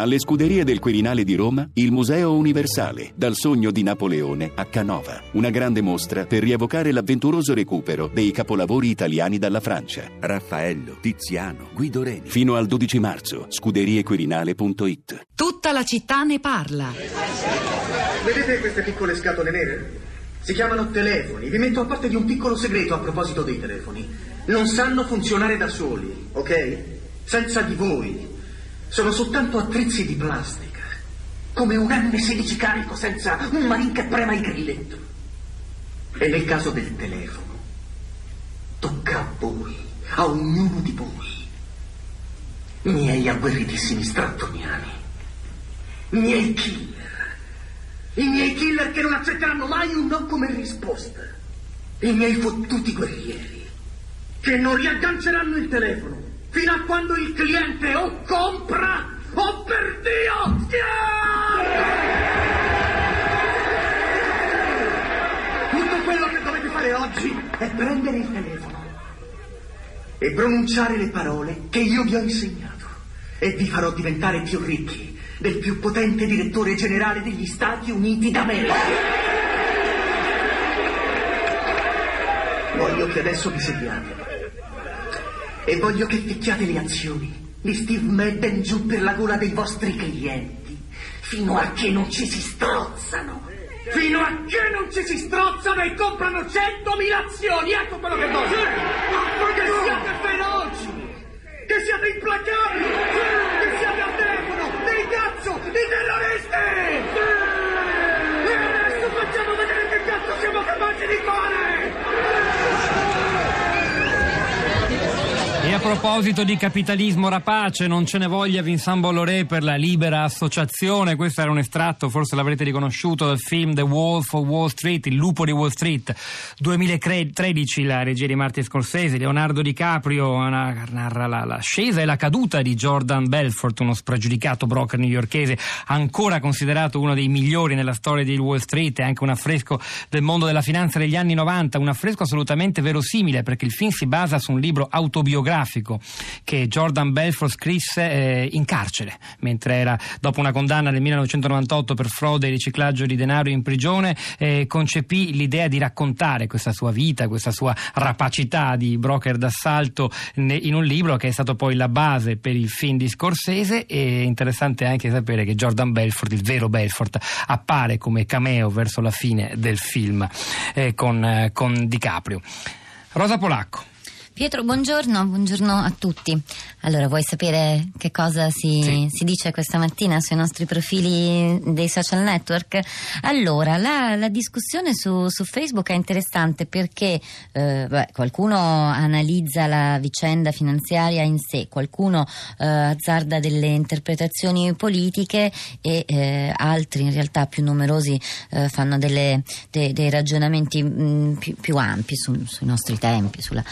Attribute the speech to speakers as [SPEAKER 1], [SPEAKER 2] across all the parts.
[SPEAKER 1] Alle scuderie del Quirinale di Roma, il Museo Universale, dal sogno di Napoleone a Canova. Una grande mostra per rievocare l'avventuroso recupero dei capolavori italiani dalla Francia.
[SPEAKER 2] Raffaello, Tiziano, Guido Reni.
[SPEAKER 1] Fino al 12 marzo, scuderiequirinale.it.
[SPEAKER 3] Tutta la città ne parla.
[SPEAKER 4] Vedete queste piccole scatole nere? Si chiamano telefoni. Vi metto a parte di un piccolo segreto a proposito dei telefoni. Non sanno funzionare da soli, ok? Senza di voi. Sono soltanto attrezzi di plastica. Come un M16 carico senza un marin che prema il grilletto. E nel caso del telefono, tocca a voi, a ognuno di voi. Miei agguerritissimi strattoniani. Miei killer. I miei killer che non accetteranno mai un no come risposta. I miei fottuti guerrieri. Che non riagganceranno il telefono fino a quando il cliente o compra o per Dio Tutto quello che dovete fare oggi è prendere il telefono e pronunciare le parole che io vi ho insegnato. E vi farò diventare più ricchi del più potente direttore generale degli Stati Uniti d'America. Voglio che adesso vi sediate e voglio che picchiate le azioni di Steve Madden giù per la gola dei vostri clienti, fino a che non ci si strozzano. Fino a che non ci si strozzano e comprano 100.000 azioni, ecco quello che voglio. Che siate feroci, che siate implacabili, che siate al telefono, dei cazzo, dei terroristi! E adesso facciamo vedere che cazzo siamo capaci di fare!
[SPEAKER 5] E a proposito di capitalismo rapace, non ce ne voglia Vincent Bolloré per la libera associazione. Questo era un estratto, forse l'avrete riconosciuto, dal film The Wolf of Wall Street, Il lupo di Wall Street, 2013, la regia di Martin Scorsese. Leonardo DiCaprio narra la, l'ascesa e la caduta di Jordan Belfort, uno spregiudicato broker newyorkese, ancora considerato uno dei migliori nella storia di Wall Street, e anche un affresco del mondo della finanza degli anni 90, un affresco assolutamente verosimile perché il film si basa su un libro autobiografico biografico che Jordan Belfort scrisse eh, in carcere, mentre era dopo una condanna nel 1998 per frode e riciclaggio di denaro in prigione, eh, concepì l'idea di raccontare questa sua vita, questa sua rapacità di broker d'assalto in un libro che è stato poi la base per il film di Scorsese e interessante anche sapere che Jordan Belfort, il vero Belfort, appare come cameo verso la fine del film eh, con, eh, con DiCaprio. Rosa Polacco.
[SPEAKER 6] Pietro, buongiorno, buongiorno a tutti. Allora, vuoi sapere che cosa si, sì. si dice questa mattina sui nostri profili dei social network? Allora, la, la discussione su, su, Facebook è interessante perché eh, beh, qualcuno analizza la vicenda finanziaria in sé, qualcuno eh, azzarda delle interpretazioni politiche e eh, altri, in realtà più numerosi, eh, fanno delle, de, dei ragionamenti mh, mm, più, più, ampi su, sui nostri tempi, sulla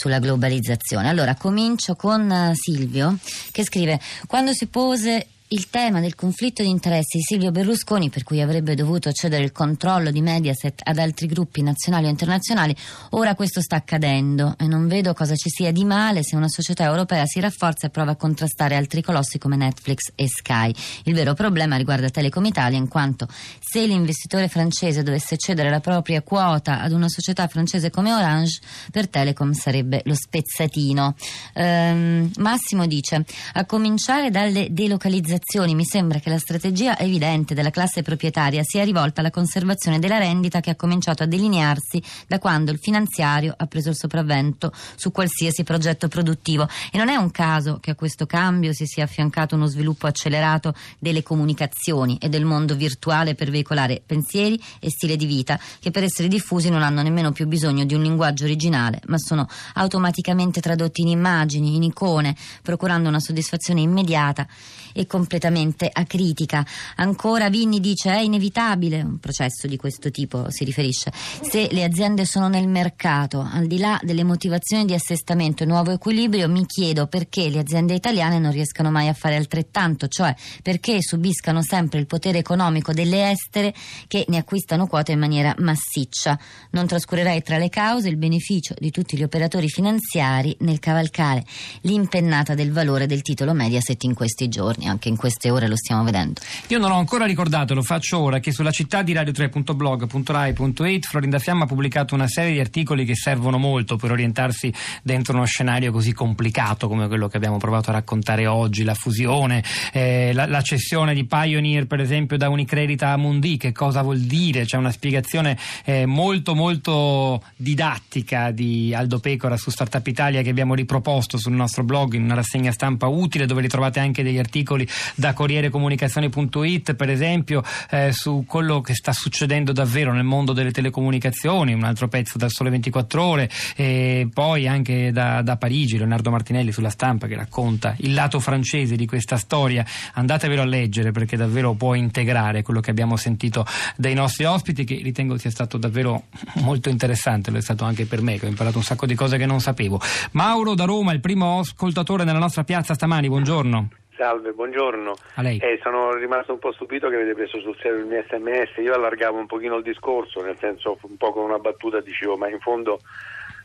[SPEAKER 6] sulla globalizzazione. Allora, comincio con eh, Silvio che scrive: Quando si pose il tema del conflitto di interessi di Silvio Berlusconi, per cui avrebbe dovuto cedere il controllo di Mediaset ad altri gruppi nazionali o internazionali, ora questo sta accadendo e non vedo cosa ci sia di male se una società europea si rafforza e prova a contrastare altri colossi come Netflix e Sky. Il vero problema riguarda Telecom Italia, in quanto se l'investitore francese dovesse cedere la propria quota ad una società francese come Orange, per Telecom sarebbe lo spezzatino. Ehm, Massimo dice, a cominciare dalle delocalizzazioni organizzazioni mi sembra che la strategia evidente della classe proprietaria sia rivolta alla conservazione della rendita che ha cominciato a delinearsi da quando il finanziario ha preso il sopravvento su qualsiasi progetto produttivo. E non è un caso che a questo cambio si sia affiancato uno sviluppo accelerato delle comunicazioni e del mondo virtuale per veicolare pensieri e stile di vita che per essere diffusi non hanno nemmeno più bisogno di un linguaggio originale, ma sono automaticamente tradotti in immagini, in icone, procurando una soddisfazione immediata e completamente completamente acritica. Ancora Vinni dice è inevitabile, un processo di questo tipo si riferisce, se le aziende sono nel mercato, al di là delle motivazioni di assestamento e nuovo equilibrio, mi chiedo perché le aziende italiane non riescano mai a fare altrettanto, cioè perché subiscano sempre il potere economico delle estere che ne acquistano quote in maniera massiccia. Non trascurerei tra le cause il beneficio di tutti gli operatori finanziari nel cavalcare l'impennata del valore del titolo Mediaset in questi giorni, anche in queste ore lo stiamo vedendo.
[SPEAKER 5] Io non ho ancora ricordato, lo faccio ora, che sulla città di radio3.blog.rai.it Florinda Fiamma ha pubblicato una serie di articoli che servono molto per orientarsi dentro uno scenario così complicato come quello che abbiamo provato a raccontare oggi, la fusione, eh, la, la, cessione di Pioneer per esempio da Unicredit a Mundi, che cosa vuol dire? C'è una spiegazione eh, molto molto didattica di Aldo Pecora su Startup Italia che abbiamo riproposto sul nostro blog in una rassegna stampa utile dove ritrovate anche degli articoli da CorriereComunicazioni.it per esempio eh, su quello che sta succedendo davvero nel mondo delle telecomunicazioni, un altro pezzo da Sole 24 Ore e poi anche da, da Parigi Leonardo Martinelli sulla stampa che racconta il lato francese di questa storia. Andatevelo a leggere perché davvero può integrare quello che abbiamo sentito dai nostri ospiti che ritengo sia stato davvero molto interessante, lo è stato anche per me che ho imparato un sacco di cose che non sapevo. Mauro da Roma, il primo ascoltatore nella nostra piazza stamani, buongiorno.
[SPEAKER 7] Salve, buongiorno.
[SPEAKER 5] Eh,
[SPEAKER 7] sono rimasto un po' stupito che avete preso sul serio il mio sms. Io allargavo un pochino il discorso, nel senso un po' con una battuta dicevo, ma in fondo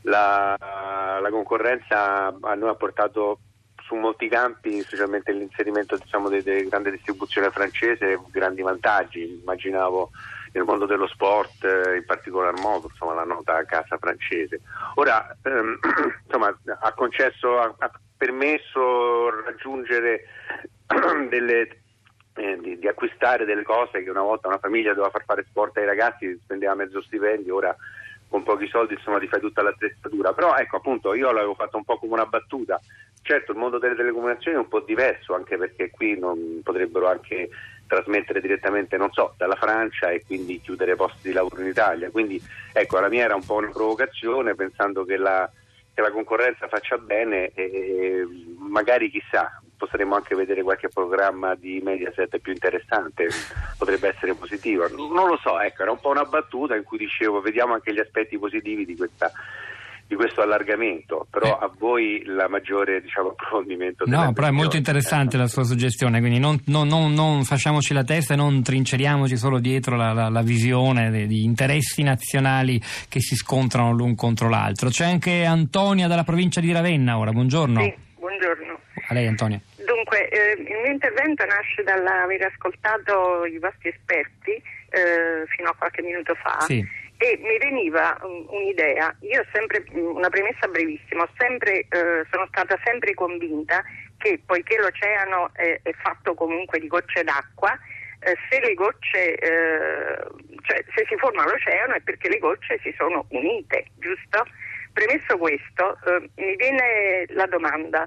[SPEAKER 7] la, la concorrenza a noi ha portato su molti campi, specialmente l'inserimento diciamo, della grande distribuzione francese, grandi vantaggi. Immaginavo nel mondo dello sport, eh, in particolar modo, insomma, la nota casa francese. Ora, ehm, insomma, ha concesso, ha, ha permesso raggiungere delle, eh, di, di, acquistare delle cose che una volta una famiglia doveva far fare sport ai ragazzi, spendeva mezzo stipendio, ora con pochi soldi insomma ti fai tutta l'attrezzatura. Però ecco appunto io l'avevo fatto un po' come una battuta. Certo il mondo delle telecomunicazioni è un po' diverso, anche perché qui non potrebbero anche trasmettere direttamente, non so, dalla Francia e quindi chiudere posti di lavoro in Italia. Quindi ecco, la mia era un po' una provocazione pensando che la che la concorrenza faccia bene e magari chissà potremmo anche vedere qualche programma di Mediaset più interessante, potrebbe essere positivo. Non lo so, ecco, era un po' una battuta in cui dicevo vediamo anche gli aspetti positivi di questa di questo allargamento, però eh. a voi la maggiore diciamo, approfondimento.
[SPEAKER 5] No, però è molto interessante la sua suggestione, quindi non, non, non, non, facciamoci la testa e non trinceriamoci solo dietro la, la, la visione di interessi nazionali che si scontrano l'un contro l'altro. C'è anche Antonia dalla provincia di Ravenna ora, buongiorno.
[SPEAKER 8] Sì, buongiorno.
[SPEAKER 5] A lei Antonia.
[SPEAKER 8] Dunque, eh, il mio intervento nasce dall'aver ascoltato i vostri esperti eh, fino a qualche minuto fa.
[SPEAKER 5] Sì
[SPEAKER 8] e mi veniva um, un'idea, io sempre, mm, una premessa brevissima, sempre, eh, sono stata sempre convinta che poiché l'oceano è, è fatto comunque di gocce d'acqua, eh, se le gocce, eh, cioè se si forma l'oceano è perché le gocce si sono unite, giusto? Premesso questo, eh, mi viene la domanda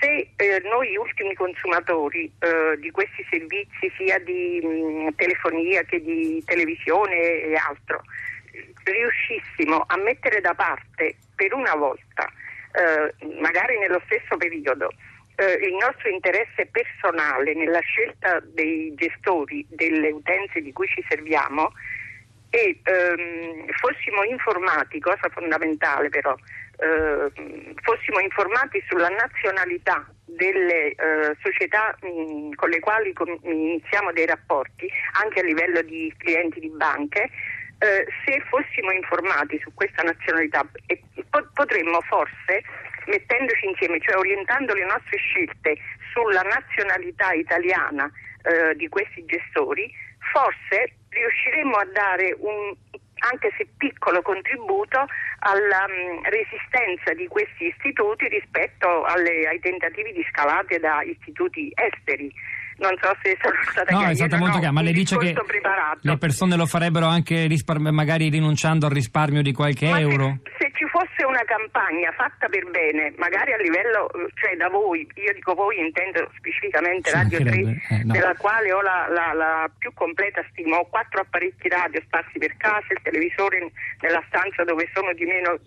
[SPEAKER 8] se eh, noi ultimi consumatori eh, di questi servizi sia di mh, mm, telefonia che di televisione e altro riuscissimo a mettere da parte per una volta, eh, magari nello stesso periodo, eh, il nostro interesse personale nella scelta dei gestori delle utenze di cui ci serviamo e ehm, fossimo informati, cosa fondamentale però, eh, fossimo informati sulla nazionalità delle eh, società mh, con le quali com- iniziamo dei rapporti, anche a livello di clienti di banche, eh, se fossimo informati su questa nazionalità potremmo forse mettendoci insieme, cioè orientando le nostre scelte sulla nazionalità italiana eh, di questi gestori, forse riusciremmo a dare un anche se piccolo contributo alla um, resistenza di questi istituti rispetto alle, ai tentativi di scalate da istituti esteri non so se sono stata
[SPEAKER 5] no,
[SPEAKER 8] chiara.
[SPEAKER 5] è stata molto chiara, ma le dice che
[SPEAKER 8] preparato.
[SPEAKER 5] le persone lo farebbero anche rispar- magari rinunciando al risparmio di qualche
[SPEAKER 8] ma
[SPEAKER 5] euro?
[SPEAKER 8] Se, se, ci fosse una campagna fatta per bene, magari a livello, cioè da voi, io dico voi intendo specificamente Radio 3, eh, no. della quale ho la, la, la, più completa stima, ho quattro apparecchi radio sparsi per casa, il televisore nella stanza dove sono di meno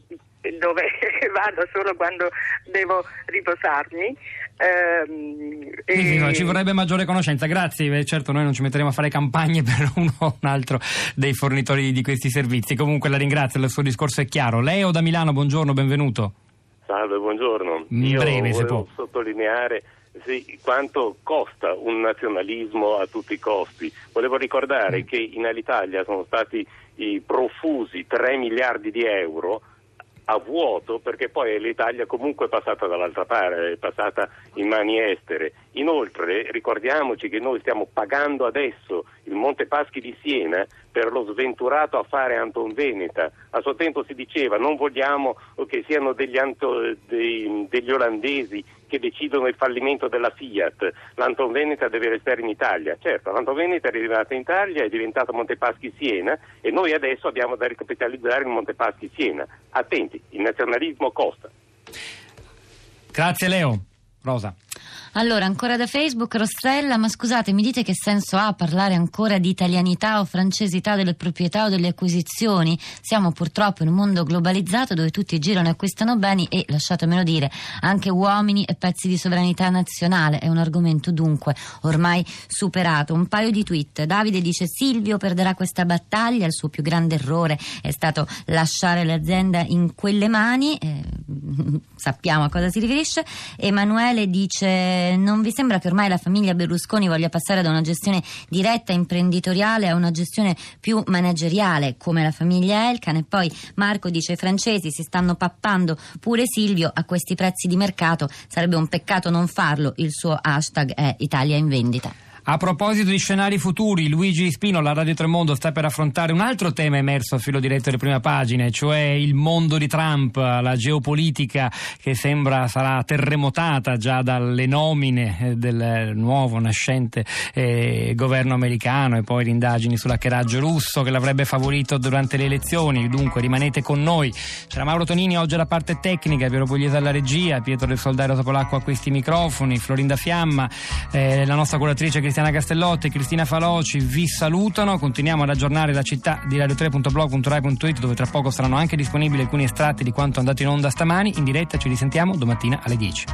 [SPEAKER 8] dove vado solo quando devo riposarmi.
[SPEAKER 5] Ehm, e... Ci vorrebbe maggiore conoscenza, grazie. Certo, noi non ci metteremo a fare campagne per uno o un altro dei fornitori di questi servizi. Comunque la ringrazio, il suo discorso è chiaro. Leo da Milano, buongiorno, benvenuto.
[SPEAKER 9] Salve, buongiorno.
[SPEAKER 5] In
[SPEAKER 9] Io
[SPEAKER 5] breve, se può.
[SPEAKER 9] sottolineare sì, quanto costa un nazionalismo a tutti i costi. Volevo ricordare mm. che in Alitalia sono stati profusi 3 miliardi di euro a vuoto perché poi l'Italia comunque è passata dall'altra parte, è passata in mani estere. Inoltre ricordiamoci che noi stiamo pagando adesso il Monte Paschi di Siena per lo sventurato affare Anton Veneta. A suo tempo si diceva non vogliamo che siano degli, anto, dei, degli olandesi che decidono il fallimento della Fiat. L'Anton Veneta deve restare in Italia. Certo, l'Anton Veneta è arrivata in Italia, è diventato Montepaschi Siena e noi adesso abbiamo da ricapitalizzare il Montepaschi Siena. Attenti, il nazionalismo costa.
[SPEAKER 5] Grazie Leo. Rosa.
[SPEAKER 6] Allora, ancora da Facebook, Rostrella, ma scusate, mi dite che senso ha parlare ancora di italianità o francesità delle proprietà o delle acquisizioni? Siamo purtroppo in un mondo globalizzato dove tutti girano e acquistano beni e, lasciatemelo dire, anche uomini e pezzi di sovranità nazionale. È un argomento dunque ormai superato. Un paio di tweet. Davide dice Silvio perderà questa battaglia, il suo più grande errore è stato lasciare l'azienda in quelle mani. Eh, sappiamo a cosa si riferisce. Emanuele dice non vi sembra che ormai la famiglia Berlusconi voglia passare da una gestione diretta imprenditoriale a una gestione più manageriale come la famiglia Elkan? E poi Marco dice i francesi si stanno pappando pure Silvio a questi prezzi di mercato, sarebbe un peccato non farlo, il suo hashtag è Italia in vendita.
[SPEAKER 5] A proposito di scenari futuri, Luigi Spino, la Radio Tremondo, sta per affrontare un altro tema emerso a filo diretto delle prime pagine, cioè il mondo di Trump, la geopolitica che sembra sarà terremotata già dalle nomine eh, del nuovo nascente eh, governo americano e poi le indagini sull'hackeraggio russo che l'avrebbe favorito durante le elezioni. Dunque rimanete con noi. C'era Mauro Tonini oggi alla parte tecnica, Piero Pugliese alla regia, Pietro del Soldario Topolacco a questi microfoni, Florinda Fiamma, eh, la nostra curatrice Cristiana Cristiana Castellotti e Cristina Faloci vi salutano. Continuiamo ad aggiornare la città di radio3.blog.rai.it dove tra poco saranno anche disponibili alcuni estratti di quanto è andato in onda stamani. In diretta ci risentiamo domattina alle 10.